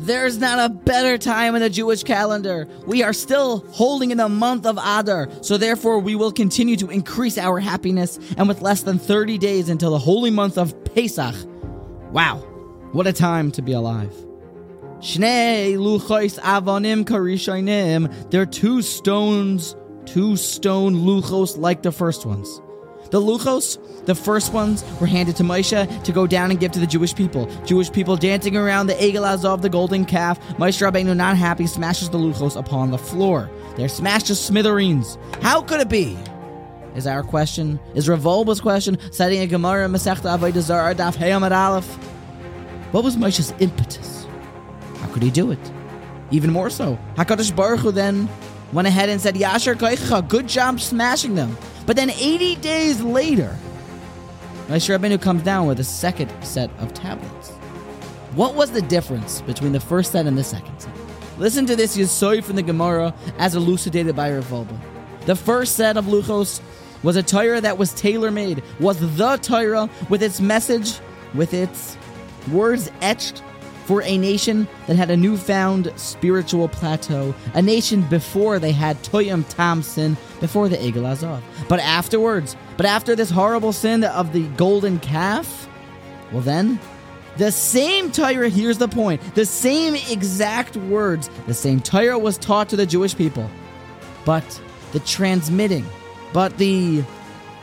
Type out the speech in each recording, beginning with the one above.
There's not a better time in the Jewish calendar. We are still holding in the month of Adar, so therefore we will continue to increase our happiness. And with less than 30 days until the holy month of Pesach, wow, what a time to be alive. Shnei luchos are two stones, two stone luchos like the first ones. The luchos, the first ones, were handed to Moshe to go down and give to the Jewish people. Jewish people dancing around the Egel Hazahav, the golden calf. Moshe Rabbeinu, not happy, smashes the luchos upon the floor. They're smashed to smithereens. How could it be? Is our question. Is Rav Wolbe's question, citing a Gemara Masechta Avodah Zarah Daf Hayamad Aleph. What was Moshe's impetus? How could he do it? Even more so, Hakadosh Baruch Hu then went ahead and said, Yasher Koicha, good job smashing them. But then 80 days later, Moshe Rabbeinu comes down with a second set of tablets. What was the difference between the first set and the second set? Listen to this Yisoy from the Gemara as elucidated by Rav Wolbe. The first set of Luchos was a Torah that was tailor made, was the Torah with its message, with its words etched for a nation that had a newfound spiritual plateau, a nation before they had Toyam Thompson, before the Egel Hazahav. But afterwards, but after this horrible sin of the golden calf, well then, the same Torah, here's the point, the same exact words, the same Torah was taught to the Jewish people. But the transmitting, but the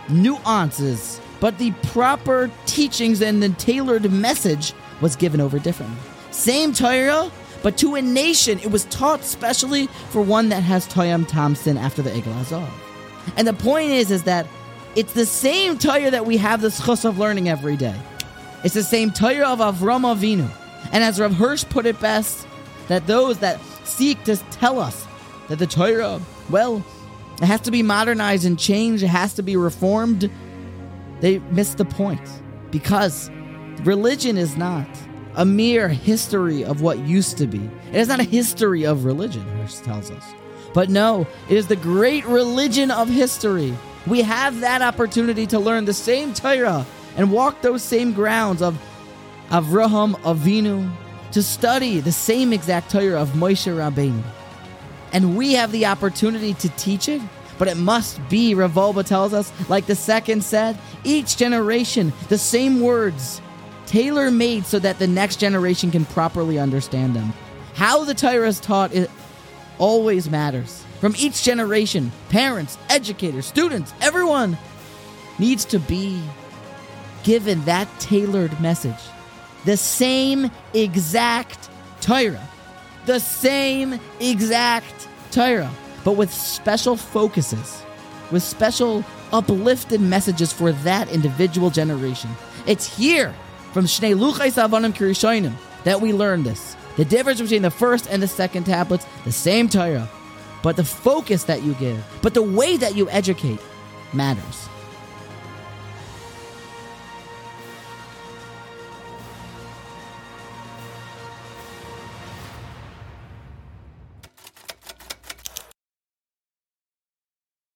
nuances, but the proper teachings and the tailored message was given over differently. Same Torah, but to a nation, it was taught specially for one that has Toyam Thompson after the Egel Hazahav. And the point is, is that it's the same Torah that we have the schus of learning every day. It's the same Torah of Avram Avinu. And as Rav Hirsch put it best, that those that seek to tell us that the Torah, well, it has to be modernized and changed, it has to be reformed, they miss the point. Because religion is not a mere history of what used to be. It is not a history of religion, Hirsch tells us. But no, it is the great religion of history. We have that opportunity to learn the same Torah and walk those same grounds of Avraham Avinu, to study the same exact Torah of Moshe Rabbeinu. And we have the opportunity to teach it, but it must be, Rav Wolbe tells us, like the second said, each generation, the same words, tailor made so that the next generation can properly understand them. How the Torah is taught it always matters. From each generation, parents, educators, students, everyone needs to be given that tailored message. The same exact Torah. The same exact Torah, but with special focuses, with special uplifted messages for that individual generation. It's here from Shnei Luchais Avanim Kirishoinim that we learn this. The difference between the first and the second tablets, the same Torah, but the focus that you give, but the way that you educate matters.